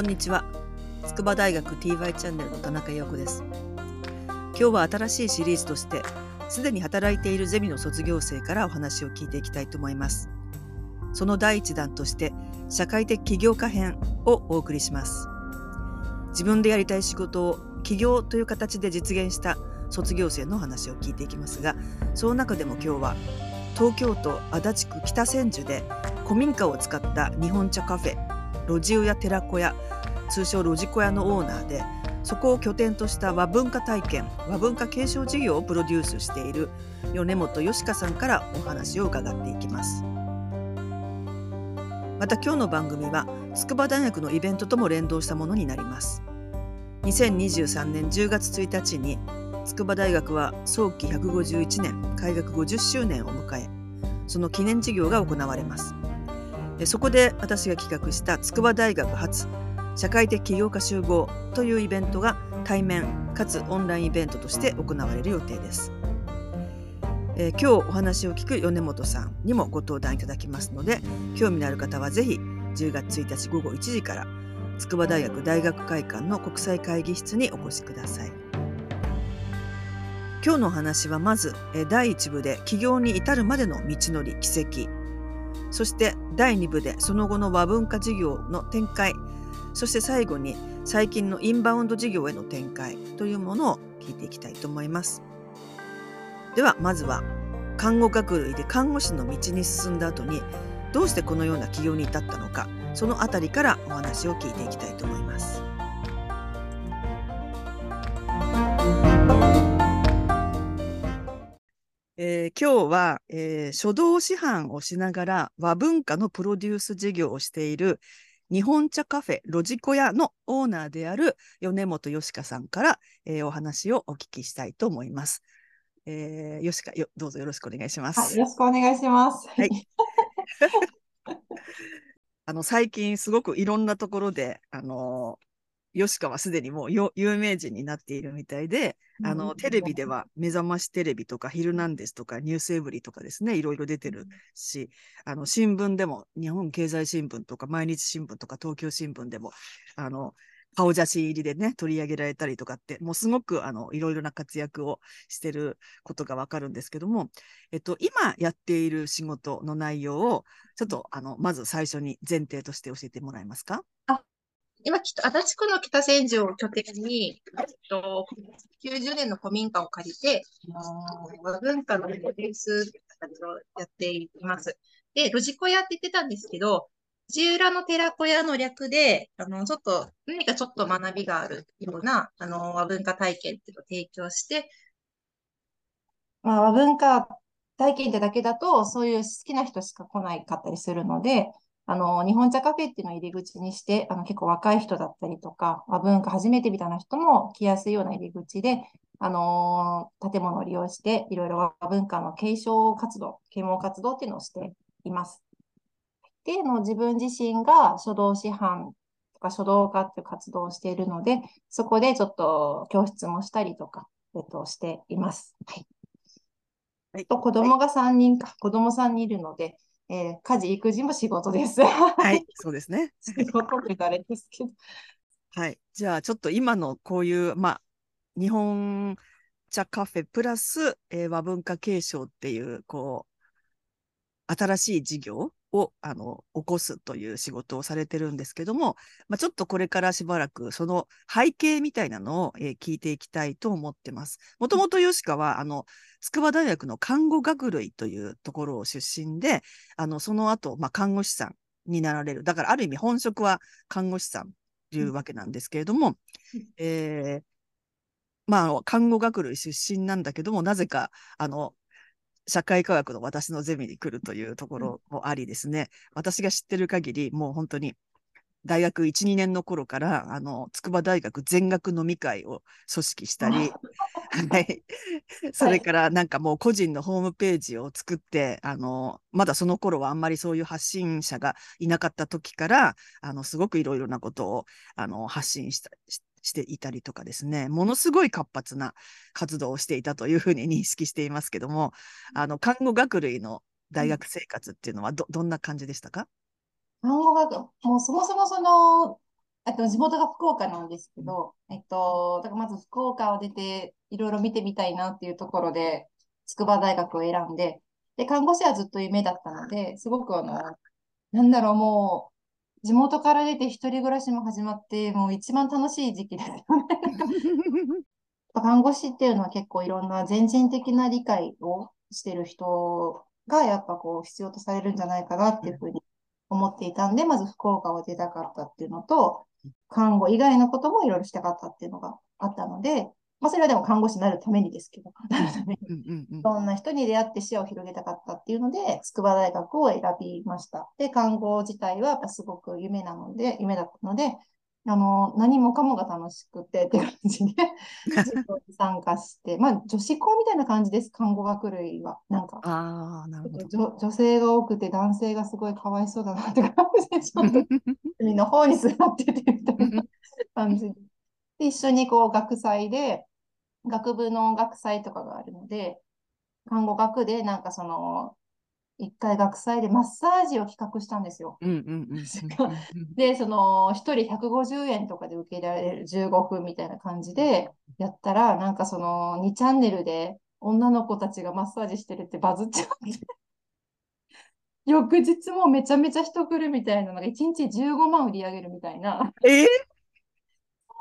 こんにちは。筑波大学 TY チャンネルの田中陽子です。今日は新しいシリーズとしてすでに働いているゼミの卒業生からお話を聞いていきたいと思います。その第一弾として社会的起業家編をお送りします。自分でやりたい仕事を起業という形で実現した卒業生の話を聞いていきますがその中でも今日は東京都足立区北千住で古民家を使った日本茶カフェ路地屋寺子屋通称路地小屋のオーナーでそこを拠点とした和文化体験和文化継承事業をプロデュースしている米本よしかさんからお話を伺っていきます。また今日の番組は筑波大学のイベントとも連動したものになります。2023年10月1日に筑波大学は早期151年開学50周年を迎えその記念事業が行われます。そこで私が企画した筑波大学発社会的起業家集合というイベントが対面かつオンラインイベントとして行われる予定です。えー、今日お話を聞く米本さんにもご登壇いただきますので興味のある方はぜひ10月1日午後1時から筑波大学大学会館の国際会議室にお越しください。今日のお話はまず第1部で起業に至るまでの道のり奇跡そして第2部でその後の和文化事業の展開そして最後に最近のインバウンド事業への展開というものを聞いていきたいと思いますではまずは看護学類で看護師の道に進んだ後にどうしてこのような起業に至ったのかその辺りからお話を聞いていきたいと思います。えー、今日は、えー、書道師範をしながら和文化のプロデュース事業をしている日本茶カフェロジコ屋のオーナーである米本よしかさんから、えー、お話をお聞きしたいと思います。えー、よしかよどうぞよろしくお願いします。はい、よろしくお願いします。はい。あの最近すごくいろんなところであの吉川すでにもう有名人になっているみたいで、あの、テレビでは目覚ましテレビとかヒルナンデスとかニュースエブリとかですね、いろいろ出てるし、あの、新聞でも日本経済新聞とか毎日新聞とか東京新聞でも、あの、顔写真入りでね、取り上げられたりとかって、もうすごくあのいろいろな活躍をしてることがわかるんですけども、えっと、今やっている仕事の内容を、ちょっとあのまず最初に前提として教えてもらえますか？あ今、足立区の北千住を拠点に、えっと、90年の古民家を借りて、和文化のプロデュースをやっています。で、ロジコ屋って言ってたんですけど、路浦の寺子屋の略で、あの、ちょっと、何かちょっと学びがあるような、あの、和文化体験っていうのを提供して、まあ、和文化体験ってだけだと、そういう好きな人しか来ないかったりするので、あの、日本茶カフェっていうのを入り口にして、あの、結構若い人だったりとか、和文化初めてみたいな人も来やすいような入り口で、あのー、建物を利用して、いろいろ和文化の継承活動、啓蒙活動っていうのをしています。で、の自分自身が書道師範とか書道家っていう活動をしているので、そこでちょっと教室もしたりとか、えっと、しています。はい。はい、と子供が3人か、子供3人いるので、えー、家事、育児も仕事です。はい、そうですね。仕事って誰ですけど。はい。じゃあ、ちょっと今のこういう、まあ、日本茶カフェプラス、えー、和文化継承っていう、こう、新しい事業をあの起こすという仕事をされてるんですけども、まあ、ちょっとこれからしばらくその背景みたいなのを、えー、聞いていきたいと思ってます。もともと吉川はあの筑波大学の看護学類というところを出身で、あのその後、まあ、看護師さんになられる。だからある意味本職は看護師さんというわけなんですけれども、うん、えーまあ、看護学類出身なんだけども、なぜか、あの、社会科学の私のゼミに来るというところもありですね、うん、私が知ってる限り、もう本当に大学1、2年の頃から、あの、筑波大学全学飲み会を組織したり、はい。それからなんかもう個人のホームページを作って、あの、まだその頃はあんまりそういう発信者がいなかった時から、あの、すごくいろいろなことを、あの、発信した、していたりとかですね、ものすごい活発な活動をしていたというふうに認識していますけども、あの、看護学類の大学生活っていうのはど、どんな感じでしたか？看護学、もうそもそもその、あと地元が福岡なんですけど、えっと、だからまず福岡を出て、いろいろ見てみたいなっていうところで、筑波大学を選んで、で、看護師はずっと夢だったので、すごくあの、なんだろう、もう、地元から出て一人暮らしも始まって、もう一番楽しい時期ですよね。看護師っていうのは結構いろんな全人的な理解をしてる人がやっぱこう必要とされるんじゃないかなっていうふうに思っていたんで、まず福岡を出たかったっていうのと、看護以外のこともいろいろしたかったっていうのがあったので、まあ、それはでも看護師になるためにですけど、なるために、いろんな人に出会って視野を広げたかったっていうので、筑波大学を選びました。で、看護自体はすごく夢なので、夢だったので、あの、何もかもが楽しくてって感じで 参加して、まあ、女子校みたいな感じです、看護学類は。なんか、あなるほど女女性が多くて男性がすごいかわいそうだなって感じで、ちょっと海の方に座っててみたいな感じで。一緒にこう学祭で、学部の学祭とかがあるので、看護学でなんかその一回学祭でマッサージを企画したんですよ。で、その、一人150円とかで受けられる15分みたいな感じでやったら、なんかその2チャンネルで女の子たちがマッサージしてるってバズっちゃって。翌日もめちゃめちゃ人来るみたいなのが1日15万売り上げるみたいな。え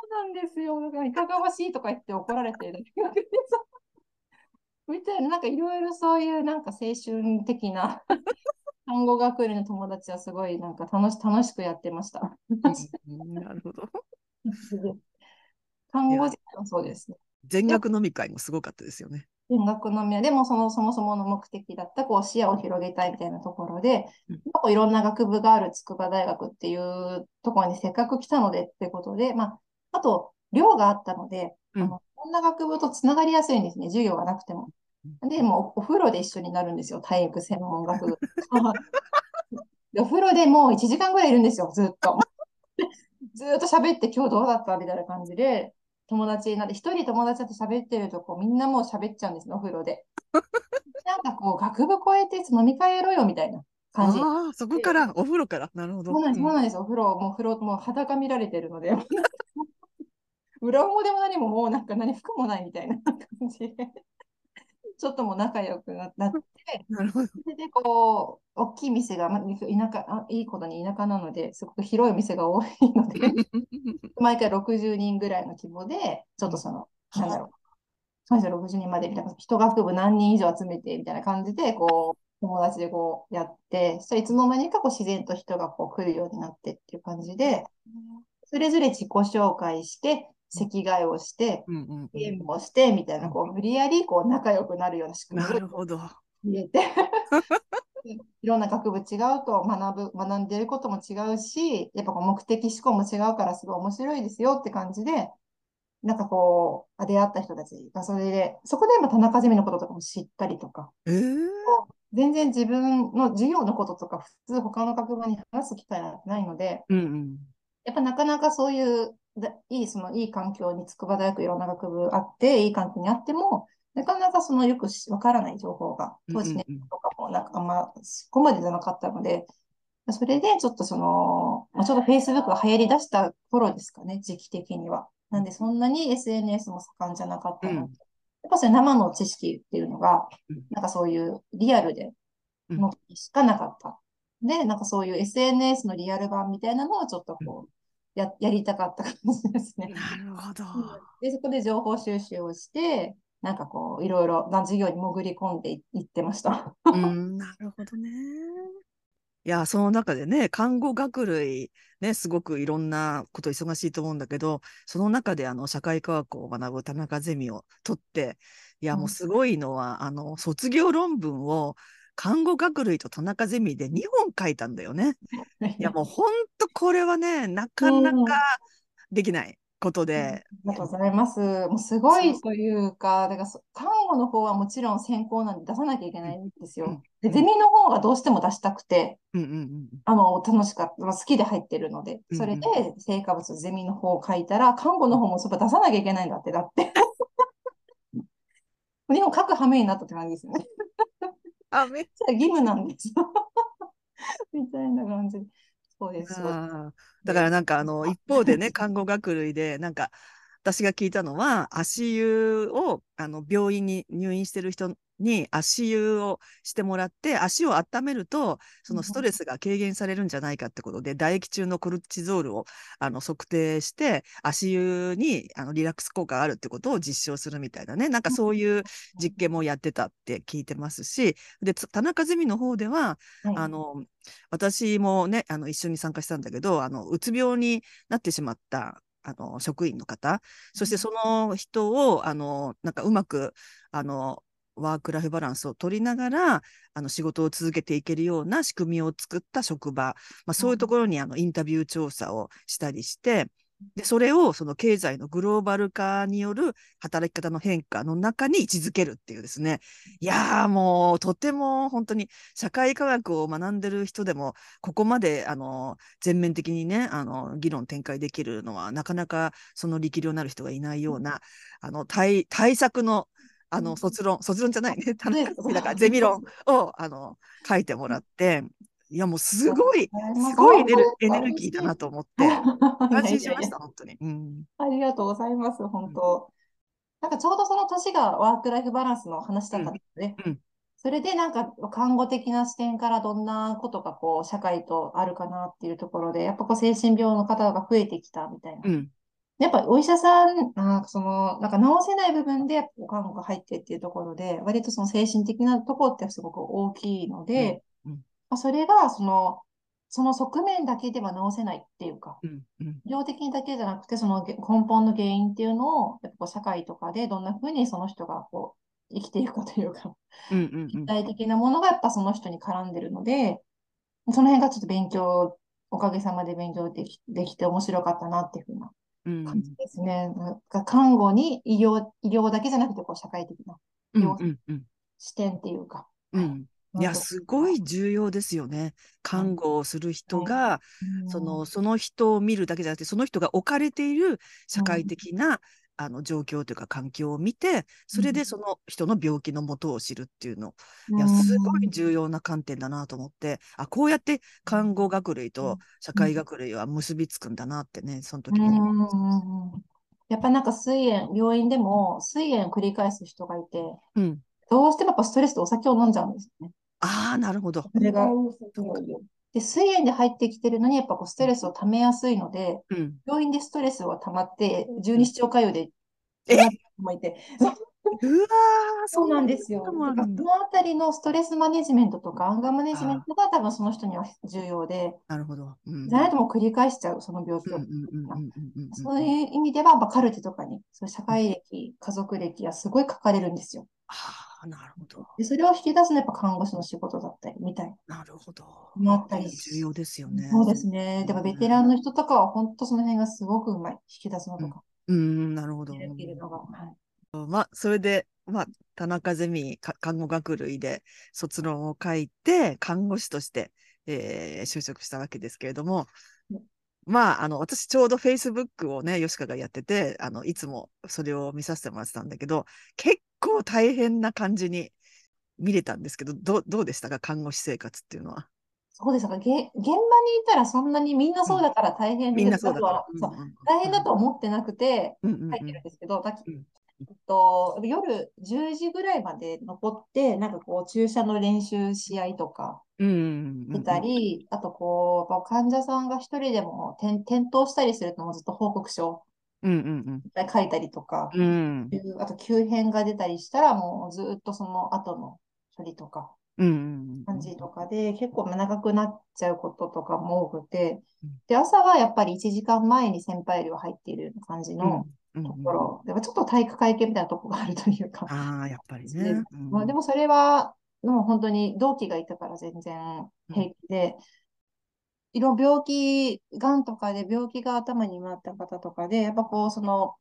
なんですよ。いかがわしいとか言って怒られて、みたいな、なんかいろいろそういうなんか青春的な 看護学園の友達はすごいなんか楽し楽しくやってました。なるほど。看護師もそうですね。全額飲み会もすごかったですよね。全額飲み会でもそのそもそもの目的だったこう視野を広げたいみたいなところで、うん、いろんな学部がある筑波大学っていうところにせっかく来たのでってことで、まあ、あと寮があったので、うん、あのこんな学部とつながりやすいんですね、授業がなくても。で、もうお風呂で一緒になるんですよ、体育専門学部。お風呂でもう1時間ぐらいいるんですよ、ずっと。ずっと喋って今日どうだった？みたいな感じで、友達になって、一人友達と喋ってるとこ、みんなもう喋っちゃうんですね、お風呂で。なんかこう、学部超えて飲み会やろうよみたいな感じ。ああ、そこから、お風呂から？なるほど。そうなんです、そうなんです。お風呂、もう風呂、もう裸見られてるので。裏表も何ももうなんか何服もないみたいな 感じで。ちょっとも仲良くなって、なるほど。それでこう、大きい店が、ま、田舎あ、いいことに田舎なので、すごく広い店が多いので、毎回60人ぐらいの規模で、ちょっとその、なんだろう、30、60人までみたいな、一学部何人以上集めてみたいな感じで、こう、友達でこうやって、それいつの間にかこう自然と人がこう来るようになってっていう感じで、それぞれ自己紹介して、席替えをして、ゲームをして、みたいな、こう、無理やりこう仲良くなるような仕組みを入れて、いろんな学部違うと学ぶ、学んでることも違うし、やっぱこう目的思考も違うからすごい面白いですよって感じで、なんかこう、出会った人たちがそれで、そこで今田中ゼミのこととかも知ったりとか、えー、全然自分の授業のこととか普通他の学部に話す機会がないので、うんうん、やっぱなかなかそういういい、そのいい環境に筑波大学いろんな学部あって、いい環境にあっても、なかなかそのよくわからない情報が、当時ね、とかもなんかあんまそこまでじゃなかったので、それでちょっとその、まあ、ちょっと Facebook が流行り出した頃ですかね、時期的には。なんでそんなに SNS も盛んじゃなかったので、うん、やっぱそれ生の知識っていうのが、なんかそういうリアルでのしかなかった。で、なんかそういう SNS のリアル版みたいなのをちょっとこう、ややりたかった感じですね。なるほど。で、そこで情報収集をして、なんかこう、いろいろな授業に潜り込んでいってました。うん、なるほどね。いや、その中でね、看護学類、ね、すごくいろんなこと忙しいと思うんだけど、その中であの社会科学を学ぶ田中ゼミを取って、いや、もうすごいのは、うん、あの、卒業論文を看護学類と田中ゼミで2本書いたんだよね。いや もう本当これはねなかなかできないことで。ありがとうございます。もうすごいというか、だから看護の方はもちろん専攻なんで出さなきゃいけないんですよ。でゼミの方がどうしても出したくて、うんうんうん、あの楽しかった、好きで入ってるので、それで成果物ゼミの方を書いたら、看護の方もそば出さなきゃいけないんだって、だって。日本書く羽目になったって感じですよね。あ、めっちゃ義務なんですよ。みたいな感じで。そうです。だからなんかあの、一方でね、看護学類で、なんか、私が聞いたのは、足湯を、あの、病院に入院してる人に足湯をしてもらって、足を温めると、そのストレスが軽減されるんじゃないかってことで、唾液中のコルチゾールをあの測定して、足湯にあのリラックス効果があるってことを実証するみたいなね、なんかそういう実験もやってたって聞いてますし、で、つ田中ゼミの方では、はい。あの、私もね、あの、一緒に参加したんだけど、あの、うつ病になってしまった、あの、職員の方、そしてその人を、あの、なんかうまく、あの、ワークライフバランスを取りながら、あの、仕事を続けていけるような仕組みを作った職場、まあ、そういうところに、あの、インタビュー調査をしたりして、で、それをその経済のグローバル化による働き方の変化の中に位置づけるっていうですね。いやーもうとても本当に社会科学を学んでる人でもここまであの全面的にねあの議論展開できるのはなかなかその力量のある人がいないようなあの対対策のあの卒論卒論じゃないね。田中だからゼミ論をあの書いてもらっていやもうすごいすごいエネルエネルギーだなと思って。感心しました本当に。うん。ありがとうございます、本当。なんかちょうどその年がワークライフバランスの話だったんですね。うん。うん。それでなんか看護的な視点からどんなことがこう社会とあるかなっていうところで、やっぱこう精神病の方が増えてきたみたいな。うん。やっぱお医者さん、なんかその、なんか治せない部分で看護が入ってっていうところで、割とその精神的なところってすごく大きいので、うんうんまあそれがその、その側面だけでは治せないっていうか、うんうん。量的にだけじゃなくて、そのげ根本の原因っていうのを、やっぱこう社会とかでどんな風にその人がこう生きていくかというか、うんうんうん。具体的なものがやっぱその人に絡んでるので、その辺がちょっと勉強、おかげさまで勉強できできて面白かったなっていうふうなうん。感じですね。なんか看護に医療、医療だけじゃなくてこう社会的なうんうんうん。視点っていうか。うんいや、すごい重要ですよね。看護をする人が、うんその、その人を見るだけじゃなくて、その人が置かれている社会的な、あの状況というか環境を見て、それでその人の病気の元を知るっていうの、いや、すごい重要な観点だなと思って、あ、こうやって看護学類と社会学類は結びつくんだなってね、その時に。うんやっぱなんか膵炎、病院でも膵炎を繰り返す人がいて、うん。どうしてもやっぱストレスでお酒を飲んじゃうんですよね。ああ、なるほど。それが。で、膵炎で入ってきてるのに、やっぱこうストレスを溜めやすいので、うん。病院でストレスが溜まって、十二指腸潰瘍で、え？もいて、うわー、そうなんですよ。そのあたりのストレスマネジメントとか、アンガーマネジメントが多分その人には重要で、なるほど。うん。じゃないともう繰り返しちゃう、その病気を。そういう意味では、まあ、カルテとかに、そういう社会歴、家族歴がすごい書かれるんですよ。ああ、なるほど。で、それを引き出すのはやっぱ看護師の仕事だったり、みたいなるほど。なったり重要ですよね。そうですね。でもベテランの人とかは本当その辺がすごくうまい。引き出すのとか、うん、なるほど。はいまあ、それで、まあ、田中ゼミか看護学類で卒論を書いて、看護師として、えー就職したわけですけれどもうん、まあ、あの、私ちょうど Facebook をね、吉川がやってて、あの、いつもそれを見させてもらってたんだけど、結構大変な感じに見れたんですけど、どうどうでしたか、看護師生活っていうのは？そうです。か。げ現場にいたらそんなにみんなそうだから大変みんなそうだ大変だとは思ってなくてうんうんうん。書いてるんですけど、えっと、夜10時ぐらいまで残って、なんかこう注射の練習試合とかうんうんうんうん。見たり、あとこう、患者さんが一人でも転転倒したりするともうずっと報告書うんうん書いたりとか、うん。うんあと急変が出たりしたらもうずっとその後の処理とかうんうん感じとかで結構長くなっちゃうこととかも多くて。うん、で、朝はやっぱり1時間前に先輩寮入っている感じのうん。ところ、でもちょっと体育会系みたいなとこがあるというか、ああ、やっぱりでね。まあ、でもそれはもう本当に同期がいたから全然平気で、いろ病気、がんとかで病気が頭に回った方とかで、やっぱこう、その、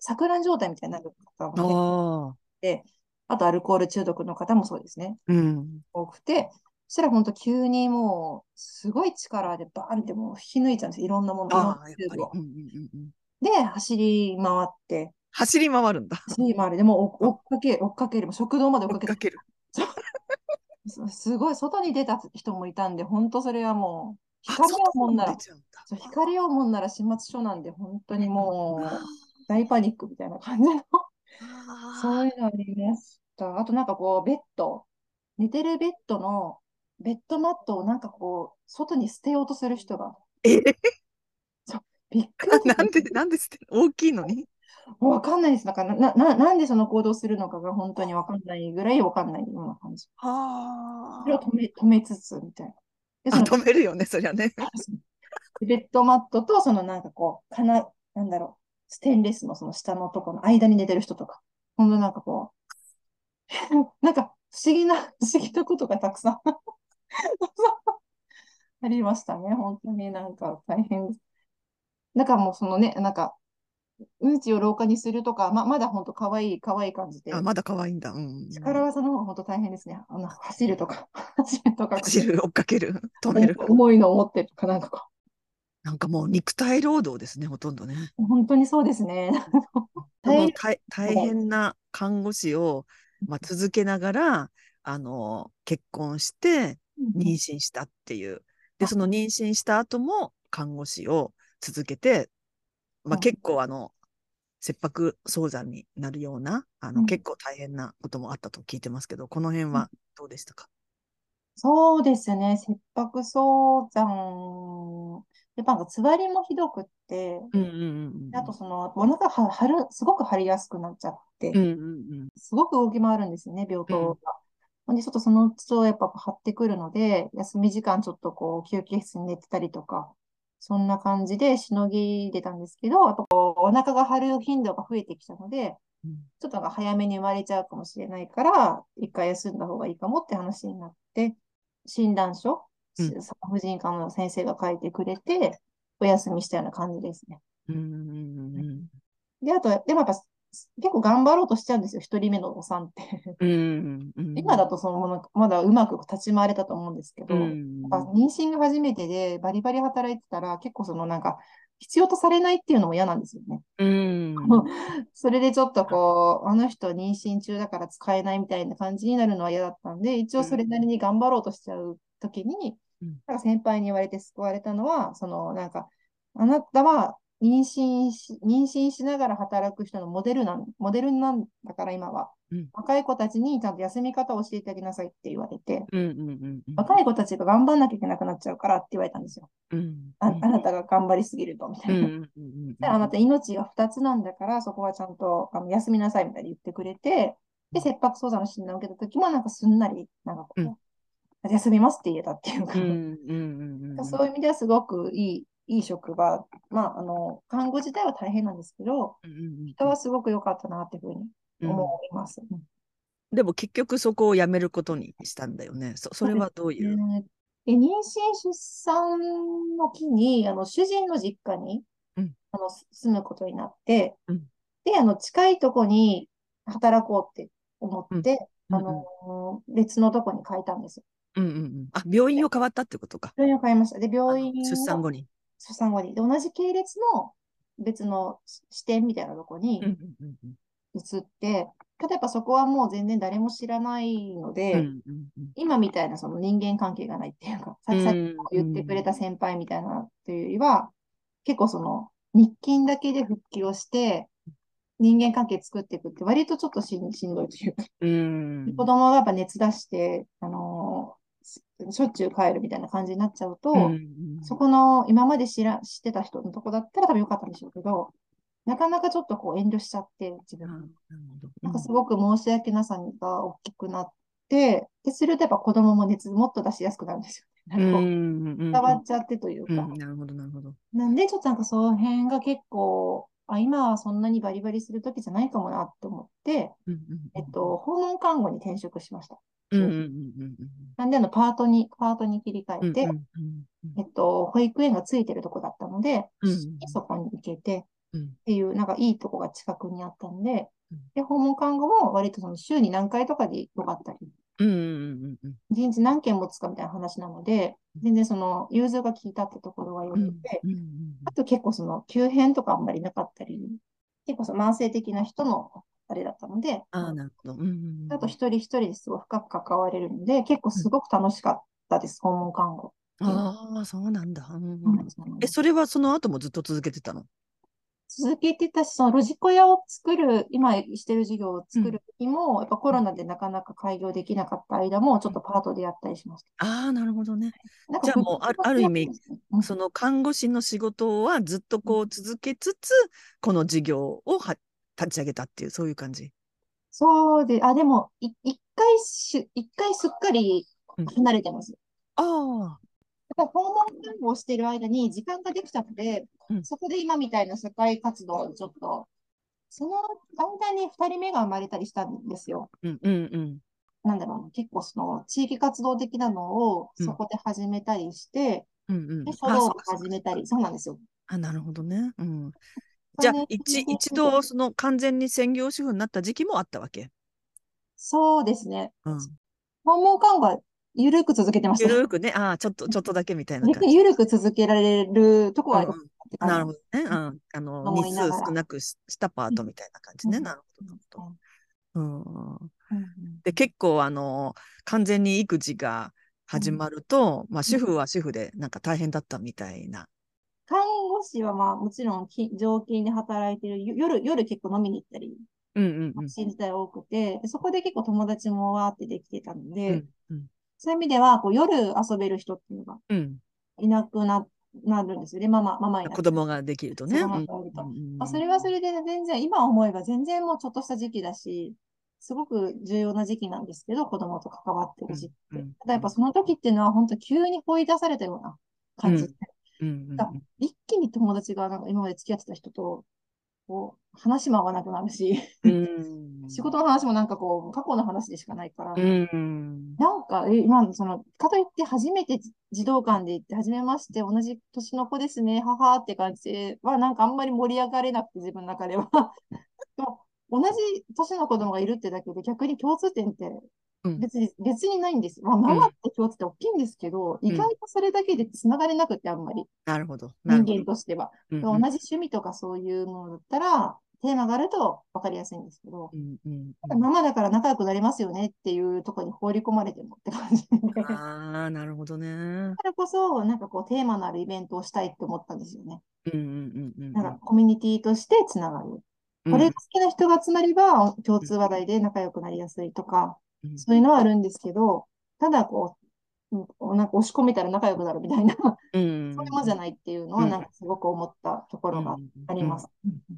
錯乱状態みたいになる方も結で、あとアルコール中毒の方もそうですね、うん。多くて、そしたら本当急にもう、すごい力でバーンってもう引き抜いちゃうんですよ。いろんなもの、いろんああ、やっぱり。なチューブをうんうんうんうんで、走り回って、走り回るんだ。走り回る。でもう追追っかけ、追っかける。食堂まで追っかける。すすごい外に出た人もいたんで、本当それはも光をもんなら。光をもんなら始末書なんで、本当にもあう大パニックみたいな感じの、あそういうのありました。あとなんかこう、ベッド、寝てるベッドの、ベッドマットをなんかこう、外に捨てようとする人が、え？びっくり。なんで、なんで捨て大きいのに？わかんないです。なんかな、な、ななんでその行動するのかが本当にわかんないぐらいわかんないような感じ。はそれを止め、止めつつ、みたいな。で、あ。その止めるよね、そりゃね。ベッドマットと、そのなんかこう、かな、なんだろう、ステンレスのその下のとこの間に寝てる人とか、ほんとなんかこう、なんか不思議な、不思議なことがたくさん ありましたね。本当になんか大変です。だからもうそのね、なんか、うんちを廊下にするとか、ま、まだ本当可愛い、可愛い感じで、あ、まだ可愛いんだ。うん。力技の方が本当大変ですね。あの、走るとか、走るとか、走る、追っかける、止める。重いのを持ってるとか、なんかこなんかもう肉体労働ですね、ほとんどね。う、本当にそうですね。そ大大大変な看護師を、まあ、続けながら、あの、結婚して妊娠したっていう。で、あその妊娠した後も看護師を続けて、まあ、うん。結構あの、切迫早産になるような、あの、うん。結構大変なこともあったと聞いてますけど、この辺はどうでしたか？そうですね、切迫早産、やっぱなんかつわりもひどくって、うんうんうんであとそのお腹は張る、すごく張りやすくなっちゃってうん。う、んうんすごく動き回るんですよね、病棟が。ほんで、ちょっとその都度やっぱ張ってくるので、休み時間ちょっとこう休憩室に寝てたりとか、そんな感じでしのぎ出たんですけど、やっぱこうお腹が張る頻度が増えてきたので、うんちょっと早めに生まれちゃうかもしれないから、一回休んだ方がいいかもって話になって、診断書、うん産婦人科の先生が書いてくれて、お休みしたような感じですね。うんうんうんうんで、あと、でもやっぱ結構頑張ろうとしちゃうんですよ、一人目のお産って。うんうんうん。今だとそのまだうまく立ち回れたと思うんですけど、うん妊娠が初めてでバリバリ働いてたら結構そのなんか必要とされないっていうのも嫌なんですよね。うん。それでちょっとこう、あの人妊娠中だから使えないみたいな感じになるのは嫌だったんで、一応それなりに頑張ろうとしちゃうときに、うん。なんか先輩に言われて救われたのは、そのなんか、あなたは妊娠し、妊娠しながら働く人のモデルなん、モデルなんだから今は。うん。若い子たちにちゃんと休み方を教えてあげなさいって言われて、うんうんうん若い子たちが頑張んなきゃいけなくなっちゃうからって言われたんですよ。うんああなたが頑張りすぎると、みたいな。うんうんうんであなた命が2つなんだから、そこはちゃんとあの休みなさいみたいに言ってくれて、で、切迫早産の診断を受けたときも、なんかすんなり、なんかこう、うん。休みますって言えたっていうか、うんうんうんうん。そういう意味ではすごくいい、いい職場、まあ、あの、看護自体は大変なんですけど、うんうん人はすごく良かったなっていうふうにうん思います。うんでも結局そこを辞めることにしたんだよね。そそれはどういう？ねで妊娠、出産の期に、あの、主人の実家に、うんあの、す住むことになって、うんで、あの、近いとこに働こうって思って、うんあの、別のとこに変えたんですよ。うんうんうん。あ、病院を変わったってことか。病院を変えました。で、病院出産を後に。出産後に。で、同じ系列の別の支店みたいなとこに移って、ただやっぱそこはもう全然誰も知らないので、うんうんうん。今みたいなその人間関係がないっていうか、さっきさっき言ってくれた先輩みたいなというよりは、結構その日勤だけで復帰をして、人間関係作っていくって割とちょっとしんどいというか、うん。子供がやっぱ熱出して、あのーしょっちゅう帰るみたいな感じになっちゃうと、うんうん。そこの今まで知ら知ってた人のとこだったら多分よかったんでしょうけど、なかなかちょっとこう遠慮しちゃって、自分。あなるほど。なんかすごく申し訳なさが大きくなって、で、するとやっぱ子供も熱もっと出しやすくなるんですよ伝わっちゃってというか。うんなるほどなるほど。なんで、ちょっとなんかその辺が結構、あ、今はそんなにバリバリする時じゃないかもなって思って、うんうん。えっと、訪問看護に転職しました。うんうんうんうん。なんで、あの、パートに、パートに切り替えて、うんうんうんえっと、保育園がついてるとこだったので、うんそこに行けて、うん。っていう、なんかいいとこが近くにあったんでうん、で、訪問看護も割とその週に何回とかでよかったり、うんうんうんうん一日何件持つかみたいな話なので、全然その融通が効いたってところが良うんくて、うんうん。あと結構その急変とかあんまりなかったり、結構その慢性的な人のあれだったので、ああなるほど。うんうんうんあと一人一人ですごい深く関われるので、結構すごく楽しかったです、訪問看護。ああ、そうなんだ。うんえ、それはその後もずっと続けてたの？続けてたし、そのロジコヤを作る、今してる事業を作る時も、やっぱコロナでなかなか開業できなかった間も、ちょっとパートでやったりしました。ああ、なるほどね。じゃあもうあるある意味、うんその看護師の仕事はずっとこう続けつつ、この事業をは立ち上げたっていう、そういう感じ。そうで、あ、でも、い一回し、一回すっかりうん離れてます。ああ、やっぱ訪問看護をしている間に時間ができたので、うんそこで今みたいな社会活動をちょっと、その間に二人目が生まれたりしたんですよ。うんうんうん。なんだろうな、結構その地域活動的なのをうんそこで始めたりして、うんうんで、。書あ、道もそうかそうか始めたり、そうなんですよ。あ、なるほほどね。うん。じゃあ一、一度、その完全に専業主婦になった時期もあったわけ？そうですね。うん。訪問看護は緩く続けてました。ゆるくね、ああ、ちょっと、ちょっとだけみたいな逆感じ。に 緩く続けられるとこがありますうんなるほどね。うん。あの、日数少なくししたパートみたいな感じね。うんなるほど、なるほど。うん。で、結構、あの、完全に育児が始まると、まあ、主婦は主婦で、なんか大変だったみたいな。看護師はまあもちろんき常勤で働いてる、よ夜、夜結構飲みに行ったり、うんうんうん。新時代多くて、でそこで結構友達もわーってできてたので、うんうんそういう意味ではこう夜遊べる人っていうのがうん。いなくな、なるんですよね。ママ、ママに。子供ができるとね。うそれはそれで全然、今思えば全然もうちょっとした時期だし、すごく重要な時期なんですけど、子供と関わってる時期って。うんうんただやっぱその時っていうのは本当急に追い出されたような感じで、うんうんだ一気に友達がなんか今まで付き合ってた人と、こう、話も合わなくなるし、うん。仕事の話もなんかこう、過去の話でしかないから、うん。なんか、え、今、その、かといって初めて児童館で行って、初めまして、同じ年の子ですね、ははって感じでは、なんかあんまり盛り上がれなくて、自分の中では。でも同じ年の子供がいるってだけで、逆に共通点ってうん別に、別にないんです。まあ、ママって共通点大きいんですけど、意外とそれだけで繋がれなくて、あんまり、なるほど。人間としては。うん同じ趣味とかそういうものだったら、テーマがあると分かりやすいんですけど、うんうんママだから仲良くなりますよねっていうところに放り込まれてもって感じで。だああ、なるほどね。からこそ、なんかこう、テーマのあるイベントをしたいって思ったんですよね。うんうんうんうん。なんかコミュニティとしてつながる。これが好きな人が集まれば、共通話題で仲良くなりやすいとか、うんそういうのはあるんですけど、ただこう、うんなんか押し込めたら仲良くなるみたいな、うん。そういうもんじゃないっていうのは、うん。なんかすごく思ったところがあります。。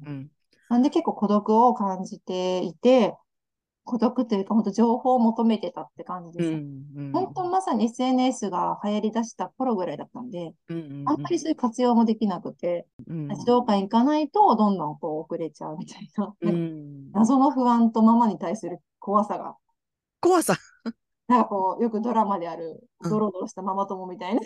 うん。なんで結構孤独を感じていて、孤独というか、本当情報を求めてたって感じうです。ん。うん。本当まさに SNS が流行り出した頃ぐらいだったんで、うん。うん。あんまりそういう活用もできなくて、うん。児童館行かないとどんどんこう遅れちゃうみたいな。謎の不安とママに対する怖さが、怖さ。なんかこう、よくドラマであるうんドロドロしたママ友みたいな、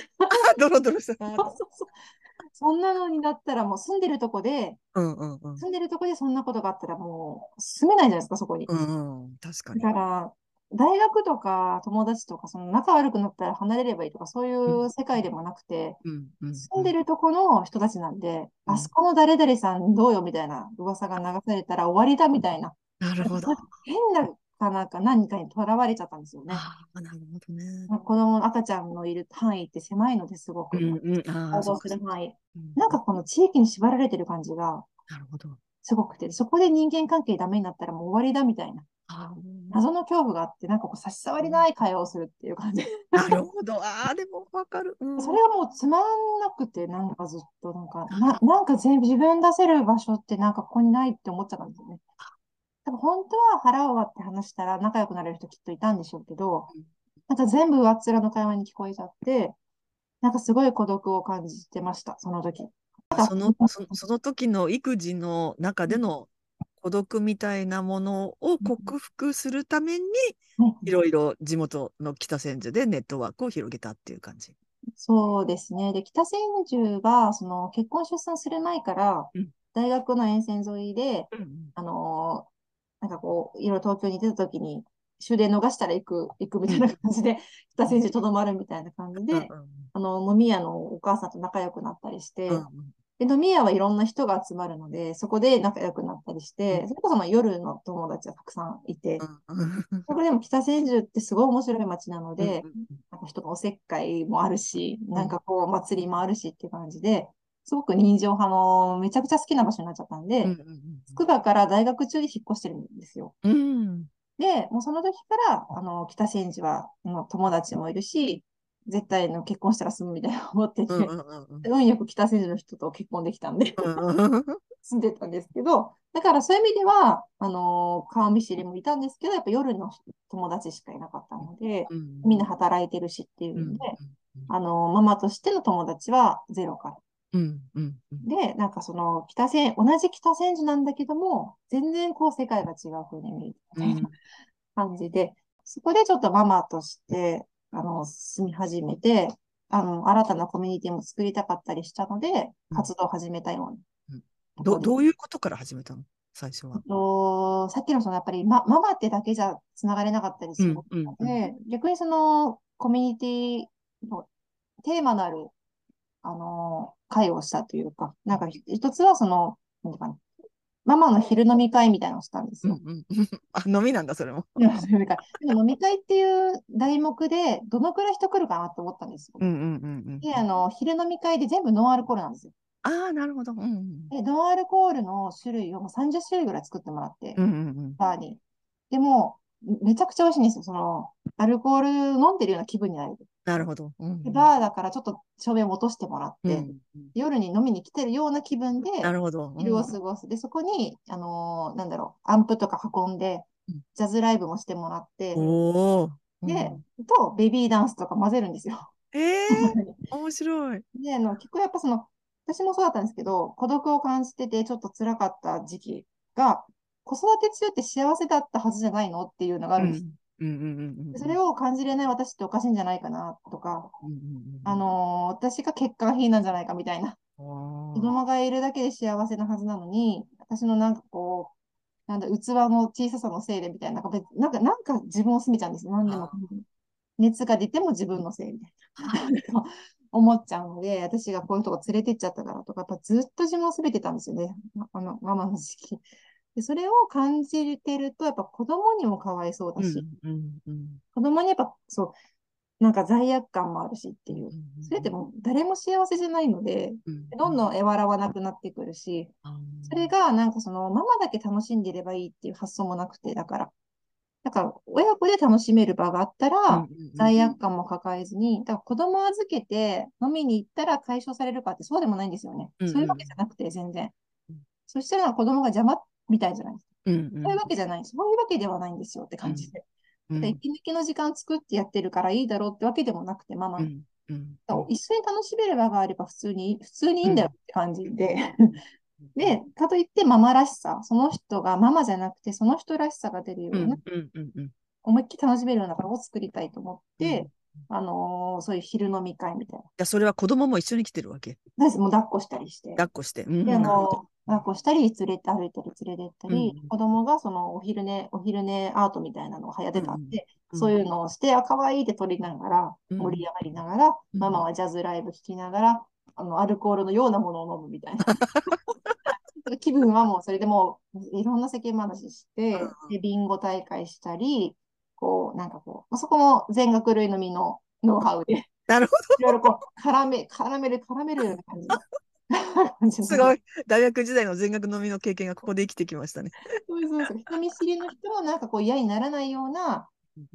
ドロドロした。そんなのになったらもう住んでるとこで、うんうんうん。住んでるとこでそんなことがあったらもう住めないじゃないですか、そこに。うんうん。確かに。だから、大学とか友達とか、その仲悪くなったら離れればいいとか、そういう世界でもなくて。住んでるとこの人たちなんで、うんあそこの誰々さんどうよみたいな噂が流されたら終わりだみたいな、なるほど。変なかなんか何かにとらわれちゃったんですよね。ああ、なるほどね。まあ子供、赤ちゃんのいる範囲って狭いのですごく、うんうん。ああ、行動そうかする範囲。うんなんかこの地域に縛られてる感じがなるほど。すごくて、そこで人間関係ダメになったらもう終わりだみたいな、あ謎の恐怖があって、なんかこう差し障りない会話をするっていう感じ。あ、なるほど。ああ、でもわかる。うんそれがもうつまんなくて、なんかずっと、なんか、な、なんか全部自分出せる場所ってなんかここにないって思っちゃったんですよね。多分本当は腹を割って話したら仲良くなれる人きっといたんでしょうけどうん、なんか全部上っ面の会話に聞こえちゃって、なんかすごい孤独を感じてました、その時。その、その、その時の育児の中での孤独みたいなものを克服するために、ねいろいろ地元の北千住でネットワークを広げたっていう感じ。そうですね。で、北千住が、その結婚出産する前からうん、大学の沿線沿いで、うんあのーなんかこう、いろいろ東京に出たときに、終電逃したら行く、行くみたいな感じで、北千住とどまるみたいな感じで、あの、飲み屋のお母さんと仲良くなったりして、うんで、飲み屋はいろんな人が集まるので、そこで仲良くなったりして、それこそまあ夜の友達がたくさんいて、うんそこでも北千住ってすごい面白い街なので、うん。なんか人がおせっかいもあるし、なんかこう祭りもあるしっていう感じで、すごく人情派のめちゃくちゃ好きな場所になっちゃったんで、うんつくばから大学中に引っ越してるんですよ。うん。うんで、もうその時から、あの、北千住は、もう友達もいるし、絶対の結婚したら住むみたいな 思ってて、うんうんうんうん。運よく北千住の人と結婚できたんで、うん 住んでたんですけど、だからそういう意味では、あのー顔見知りもいたんですけど、やっぱ夜の友達しかいなかったので、うん。みんな働いてるしっていううんので、あのーママとしての友達はゼロから。うんうんうん。で、なんかその北千、同じ北千住なんだけども、全然こう世界が違う風に見えるみたいな感じで、そこでちょっとママとして、あの、住み始めて、あの、新たなコミュニティも作りたかったりしたので、うん。活動を始めたよううん。な。どどういうことから始めたの？最初は。と、さっきのそのやっぱり、ま、ママってだけじゃ繋がれなかったりするのうんうんで、逆にそのコミュニティのテーマのある、あの、会をしたというか、なんか一つはその、なんていうかな、ママの昼飲み会みたいなのをしたんですよ。うんうん あ飲みなんだそれも。飲み会でも飲み会っていう題目で、どのくらい人来るかなって思ったんですよ。うんうんうんうん。で、あの、昼飲み会で全部ノンアルコールなんですよ。ああなるほど。うんうんで、ノンアルコールの種類をもう30種類ぐらい作ってもらってう、んうんバーに。でも、めちゃくちゃ美味しいんですよ。その、アルコール飲んでるような気分になれる。なるほど。うんで、バーだからちょっと照明を落としてもらって、うんうん夜に飲みに来てるような気分で、なるほど。昼を過ごす。で、そこに、あのーなんだろう、アンプとか運んでうん、ジャズライブもしてもらって。で、と、ベビーダンスとか混ぜるんですよ。ええ 面白い。で、あの、結構やっぱその、私もそうだったんですけど、孤独を感じてて、ちょっと辛かった時期が、子育て中って幸せだったはずじゃないのっていうのがあうるんです。うん。それを感じれない私っておかしいんじゃないかなとか、あのー私が欠陥品なんじゃないかみたいな。子供がいるだけで幸せなはずなのに、私のなんかこう、なんだ、器の小ささのせいでみたいな、なんか別なんか、自分を責めちゃうんですよ。何でもあ。熱が出ても自分のせいみたいな。思っちゃうので、私がこういうとこ連れてっちゃったからとか、やっぱずっと自分を責めてたんですよね。あの、ママの時期。で、それを感じてると、やっぱ子供にもかわいそうだし、うんうんうん。子供にやっぱそう、なんか罪悪感もあるしっていう。それってもう誰も幸せじゃないので、うんどんどん笑わなくなってくるし、それがなんかそのママだけ楽しんでいればいいっていう発想もなくて、だから、だから親子で楽しめる場があったうんら、罪悪感も抱えずに、だから子供預けて飲みに行ったら解消されるかってそうでもないんですよね。そういうわけじゃなくて全然。うん。そしたら子供が邪魔みたいじゃないですか。うんうんそういうわけじゃない。そういうわけではないんですよって感じで。うんだから息抜きの時間作ってやってるからいいだろうってわけでもなくて、ママ。うんうん一緒に楽しめる場があれば普通に、普通にいいんだよって感じで。で、かといってママらしさ、その人がママじゃなくてその人らしさが出るよううんな、思いっきり楽しめるような場を作りたいと思って、うんあのーそういう昼飲み会みたいじゃあそれは子供も一緒に来てるわけ。な。ですもう抱っこしたりして。抱っこして。うんで、あの、抱っこしたり、連れて歩いたり連れてったり、うん。子供がそのお昼寝、お昼寝アートみたいなのが流行ってたんで、うん。そういうのをして、あ、可愛いって撮りながら、うん。盛り上がりながら、うん。ママはジャズライブ聴きながら、あの、アルコールのようなものを飲むみたいな。気分はもうそれでもういろんな世間話して、で、ビンゴ大会したり、こう、なんかこう、まあそこも全学類のみのノウハウで、なるほいろいろこう、絡め、絡める、絡めるような感じ すごい。大学時代の全学飲みの経験がここで生きてきましたね。そうそうそう。人見知りの人もなんかこう嫌にならないような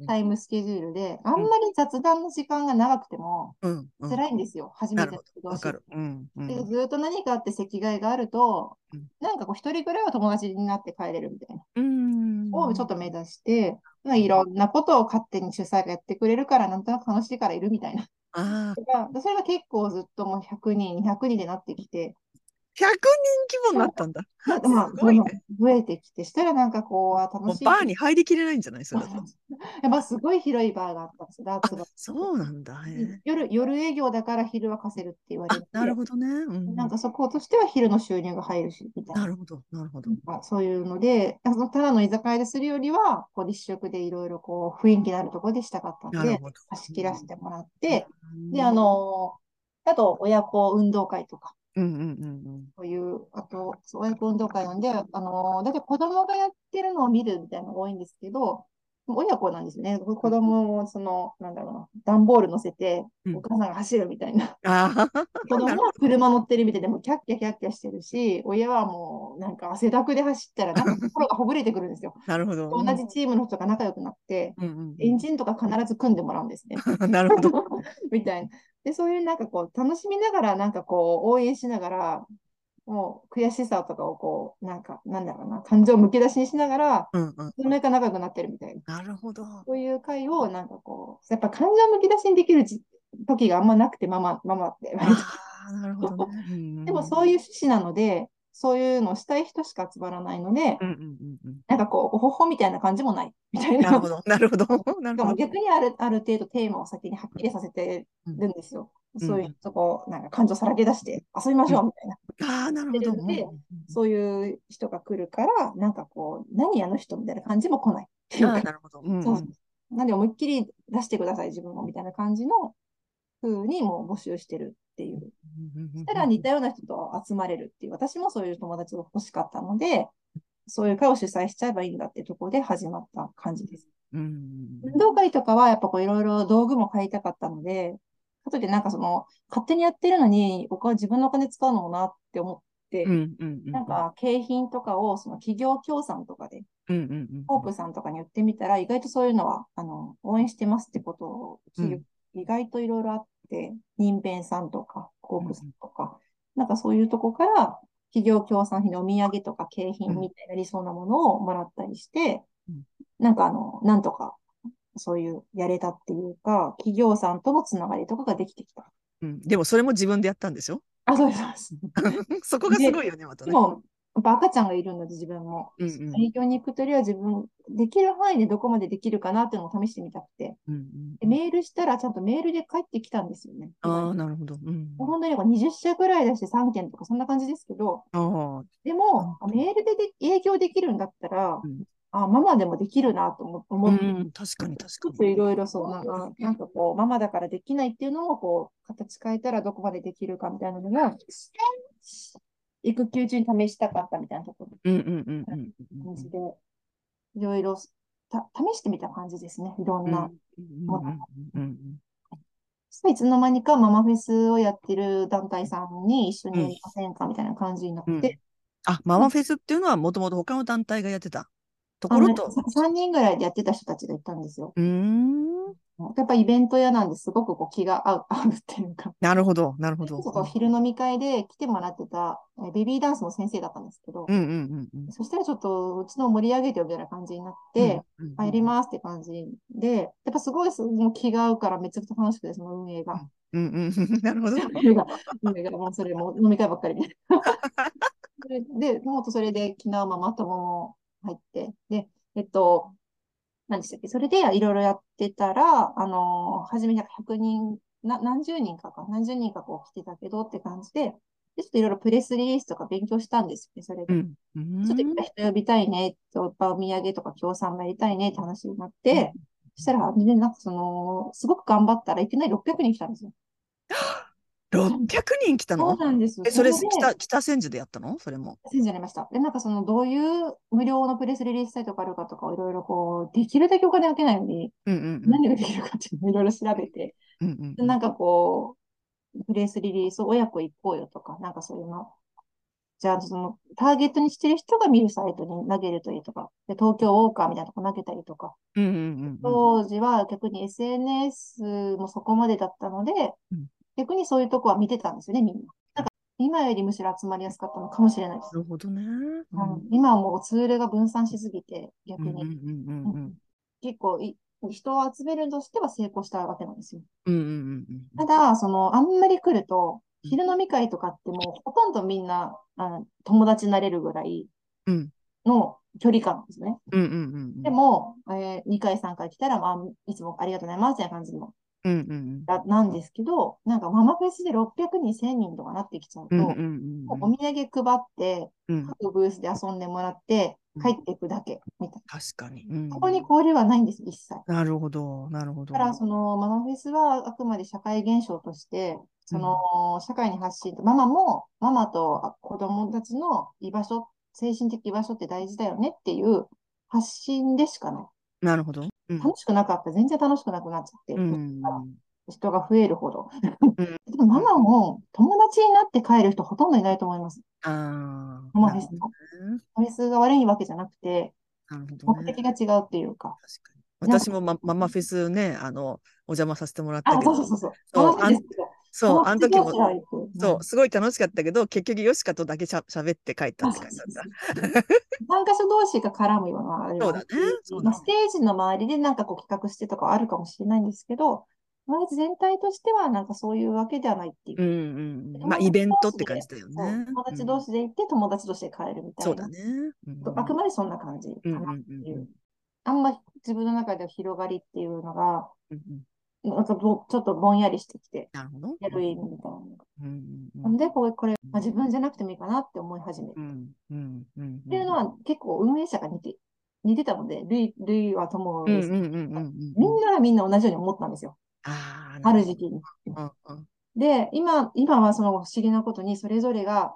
タイムスケジュールで、あんまり雑談の時間が長くてもうんうん。辛いんですよ。初めてのなるほ同士わかる。うんうんでずっと何かあって席替えがあるとうん、なんかこう一人ぐらいは友達になって帰れるみたいな。うん。をちょっと目指して、まあ、いろんなことを勝手に主催がやってくれるから、なんとなく楽しいからいるみたいな。ああ、それが結構ずっともう100人、200人でなってきて、人規模になったんだ。すごいね増えてきて、したらなんかこう、あ楽しい。バーに入りきれないんじゃないそれだと。やっぱすごい広いバーがあったんですよ、ダーツバーそうなんだ。夜、夜営業だから昼は貸せるって言われあて、、なるほどね。うんなんかそことしては昼の収入が入るし、みたいな。なるほど、なるほど。そういうので、あのただの居酒屋でするよりは、こう立食でいろいろこう雰囲気のあるところでしたかったんるほど。貸し切らせてもらって、うんで、あ、のあと親子運動会とか、うんうんうんそういう、あと、親子運動会なんで、あの、だって子供がやってるのを見るみたいなのが多いんですけど、親子なんですよね。子供を、その、なんだろうな、段ボール乗せて、うんお母さんが走るみたいな。子供は車乗ってるみたいでもうキャッキャキャッキャしてるし、親はもうなんか汗だくで走ったら、なんか心がほぐれてくるんですよ。なるほど。同じチームの人が仲良くなって、エンジンとか必ず組んでもらうんですね。うん。なるほど。みたいな。で、そういうなんかこう、楽しみながら、なんかこう、応援しながら、もう悔しさとかをこう、なんか、なんだろうな、感情をむき出しにしながら、うんうん。そのか仲良くなってるみたいな。なるほど。そういう会を、なんかこう、やっぱ感情むき出しにできるじ時があんまなくて、ママ、ママって。ああ、なるほどね。うんでもそういう趣旨なので、そういうのをしたい人しか集まらないので、うんうんうんうん。なんかこう、ごほほみたいな感じもない。みたいな。なるほど。なるほど。なるほど。逆にあるある程度テーマを先にはっきりさせてるんですよ。うんそういうとこ、なんか感情さらけ出して遊びましょうみたいな。ああ、なるほど。でそういう人が来るから、なんかこう、何あの人みたいな感じも来ないっていうか。なるほど。うんうんそうなんで思いっきり出してください、自分もみたいな感じの風にもう募集してるっていう。そしたら似たような人と集まれるっていう、私もそういう友達が欲しかったので、そういう会を主催しちゃえばいいんだってところで始まった感じです。運動会とかはやっぱこういろいろ道具も買いたかったので、後でなんかその勝手にやってるのに僕は自分のお金使うのもなって思って、うんうんうんうん。なんか景品とかをその企業協賛とかで、うんうんうん。ホープさんとかに言ってみたら、意外とそういうのは、あの、応援してますってことを聞い、意外といろいろあって、人弁さんとか、ホープさんとか、なんかそういうとこから、企業協賛費のお土産とか景品みたいな理想なものをもらったりして、うんなんかあの、なんとか、そういうやれたっていうか、企業さんとのつながりとかができてきた。うんでもそれも自分でやったんでしょ？あ、そうです、そうです。そこがすごいよね、またね。でも、やっぱ赤ちゃんがいるので自分も。うんうん営業に行くとりは自分、できる範囲でどこまでできるかなっていうのを試してみたくて。うんうんでメールしたらちゃんとメールで帰ってきたんですよね。ああ、なるほど。うん。本当になんか20社ぐらい出して3件とかそんな感じですけど、ああ、でも、あメールでで営業できるんだったら、うんあ、ママでもできるなと思思って、うん、確かに確ちょかに。っといろいろそうなんか、なんかこう、ママだからできないっていうのも、こう、形変えたらどこまでできるかみたいなのが、育休中に試したかったみたいなところ。うんうんうんうんうん感じで、いろいろた試してみた感じですね、いろんうんな。うんうんうんうんいつの間にかママフェスをやってる団体さんに一緒にやりませんかみたいな感じになって、うん。あ、ママフェスっていうのはもともと他の団体がやってた？ところと。3人ぐらいでやってた人たちがいたんですよ。うーん。やっぱイベント屋なんですごくこう気が合う、合うっていうか、なるほど、なるほど。そこ昼飲み会で来てもらってたえベビーダンスの先生だったんですけど、うんうんうんうん。そしたらちょっとうちの盛り上げてよみたいな感じになって、うんうんあやりますって感じで、やっぱすごいすもう気が合うからめちゃくちゃ楽しくて、その運営が。うんうん。なるほど。運営が、運営がもうそれも飲み会ばっかりみたいな。それで、もっとそれで昨日ママ友も入って、で、えっと、何でしたっけ？それでいろいろやってたら、あのー初め100人、な、何十人かか、何十人かこう来てたけどって感じで、で、ちょっといろいろプレスリリースとか勉強したんですよね、それで。うん。うんちょっといっぱい人呼びたいね、とお土産とか協賛もやりたいねって話になって、そしたら、ね、なんかその、すごく頑張ったらいきなり600人来たんですよ。600人来たそうのなんです。え、それで北、北千住でやったの？それも。先生になりました。で、なんかその、どういう無料のプレスリリースサイトがあるかとかをいろいろこう、できるだけお金かけないように、うんうんうん。何ができるかっていうのをいろいろ調べて、うんうんでなんかこう、プレスリリースを親子行こうよとか、なんかそういうの。じゃあ、その、ターゲットにしてる人が見るサイトに投げるといいとか、で東京ウォーカーみたいなとこ投げたりとか、うんうんうんうん。当時は逆に SNS もそこまでだったので、うん逆にそういうとこは見てたんですよね、みんな。なんか今よりむしろ集まりやすかったのかもしれないです。なるほどね。うんうん今はもうツールが分散しすぎて、逆に。結構い人を集めるとしては成功したわけなんですよ。うんうんうんただ、その、あんまり来ると、うん昼飲み会とかってもうほとんどみんなあの友達になれるぐらいうんの距離感ですね。うんうんうんでも、えー2回、3回来たら、まあ、いつもありがとうございますみたいな感じのうんうんだなんですけど、なんかママフェスで600人、1000人とかなってきちゃうと、うんうんうんもうお土産配って、うん各ブースで遊んでもらって、帰っていくだけ、みたい確かに。うんな。ここに交流はないんです、一切。なるほど、なるほどだ。から、そのママフェスはあくまで社会現象として、その、社会に発信、ママも、ママと子供たちの居場所、精神的居場所って大事だよねっていう発信でしかない。なるほど。うん楽しくなかった。全然楽しくなくなっちゃって。うん人が増えるほど。うん でもママも友達になって帰る人ほとんどいないと思います。ああ。ママフェスの。フェスが悪いわけじゃなくて、ね。目的が違うっていうか。確かに。私もマママフェスね、あの、お邪魔させてもらったあ、けどそう、そうそうそう。そうそう、あの時もそう、すごい楽しかったけど、結局、ヨシカとだけしゃ喋って帰ったって感じだった。参加者同士が絡むようなあれはそうだねそうだねまあ、ステージの周りでなんかこう企画してとかはあるかもしれないんですけど、まあ、全体としてはなんかそういうわけではないっていうう。んうん。まあ、イベントって感じだよね。友達同士で行って友達同士で帰るみたいな。そうだね。うんあくまでそんな感じかなっうんていう。あんま自分の中では広がりっていうのが、うんうんなんかぼちょっとぼんやりしてきて、なるほど。やる意味みたいな。うんうんなんで、これ、これ、まあ、自分じゃなくてもいいかなって思い始める。うんうんうんっていうのは結構運営者が似て、似てたので、ルイ、ルイは友うんうんです。うんうんうんみんながみんな同じように思ったんですよ。あある時期に。うんうんで、今、今はその不思議なことに、それぞれが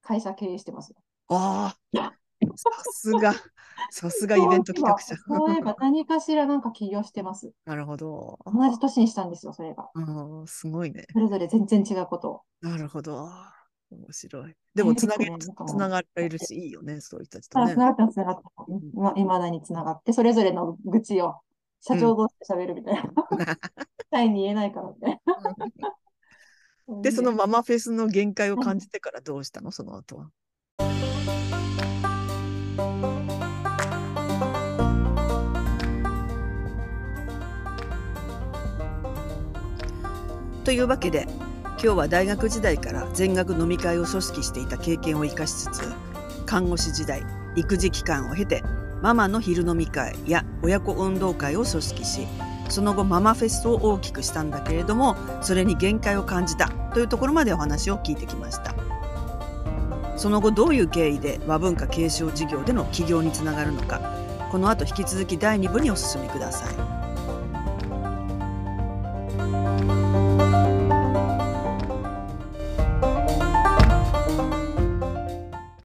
会社経営してます。ああ、さすが、さすがイベント企画者。そういえば、何かしらなんか起業してます。なるほど。同じ年にしたんですよ、それが。うん、すごいね。それぞれ全然違うことを。なるほど。面白い。でも、つなげ、つながれるし、いいよね、そういう人たちとねつ。ながってます、つながってます。いまだにつながって、それぞれの愚痴を社長同士で喋るみたいな。社員に言えないからみたいな。で、そのママフェスの限界を感じてからどうしたの？その後は。というわけで今日は大学時代から全学飲み会を組織していた経験を生かしつつ看護師時代育児期間を経てママの昼飲み会や親子運動会を組織しその後ママフェスを大きくしたんだけれどもそれに限界を感じたというところまでお話を聞いてきました。その後どういう経緯で和文化継承事業での起業につながるのかこの後引き続き第2部にお進みください。